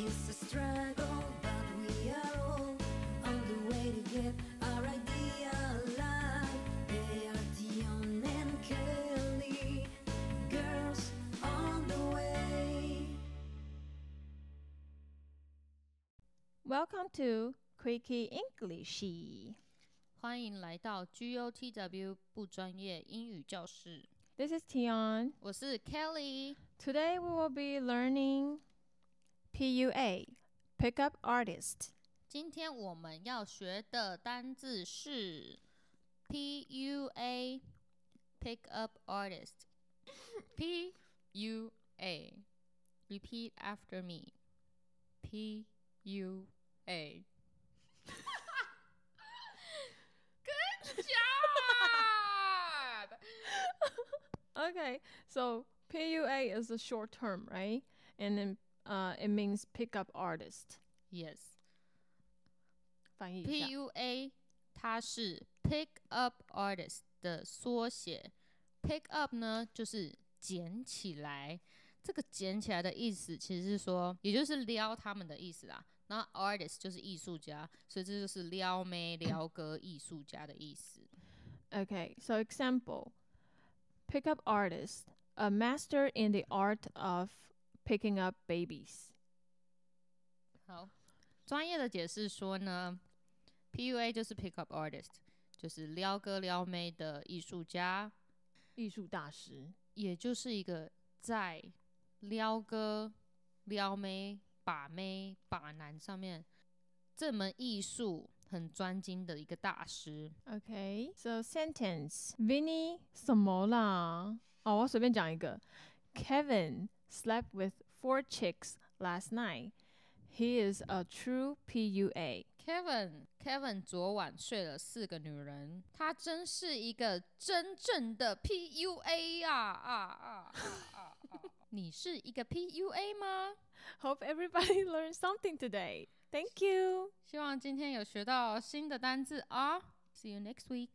It's a struggle, but we are all on the way to get our idea alive. They are Dion and Kelly, girls on the way. Welcome to Quickie Englishy. 欢迎来到 GOTW 不专业英语教室，This is Dion. 我是 Kelly。Today we will be learning PUA, Pickup Artist. 今天我们要学的单字是 PUA Pick Up Artist PUA Repeat after me PUA Good job! Okay, so PUA is a short term, right? And then uh, it means pickup artist. Yes. 翻译一下 PUA 它是 Pick Up Artist 的缩写。Pick up 呢就是捡起来，这个捡起来的意思其实是说，也就是撩他们的意思啦。然后 artist 就是艺术家，所以这就是撩妹、撩哥、艺术家的意思。 Okay, so example Pickup artist, a master in the art of picking up babies. 好，专业的解释说呢，PUA 就是 Pick Up Artist，就是撩哥撩妹的艺术家，艺术大师。也就是一个在撩哥、撩妹、把妹、把男上面这门艺术很专精的一个大师。 Okay, so sentence. Vinny 什么啦？哦，我随便讲一个。Kevin slept with four chicks last night. He is a true PUA. Kevin Kevin 昨晚睡了四个女人，他真是一个真正的 PUA 呀！啊啊啊啊啊！你是一个 PUA 吗？ Hope everybody learned something today. Thank you. 希望今天有学到新的单字啊！See you next week.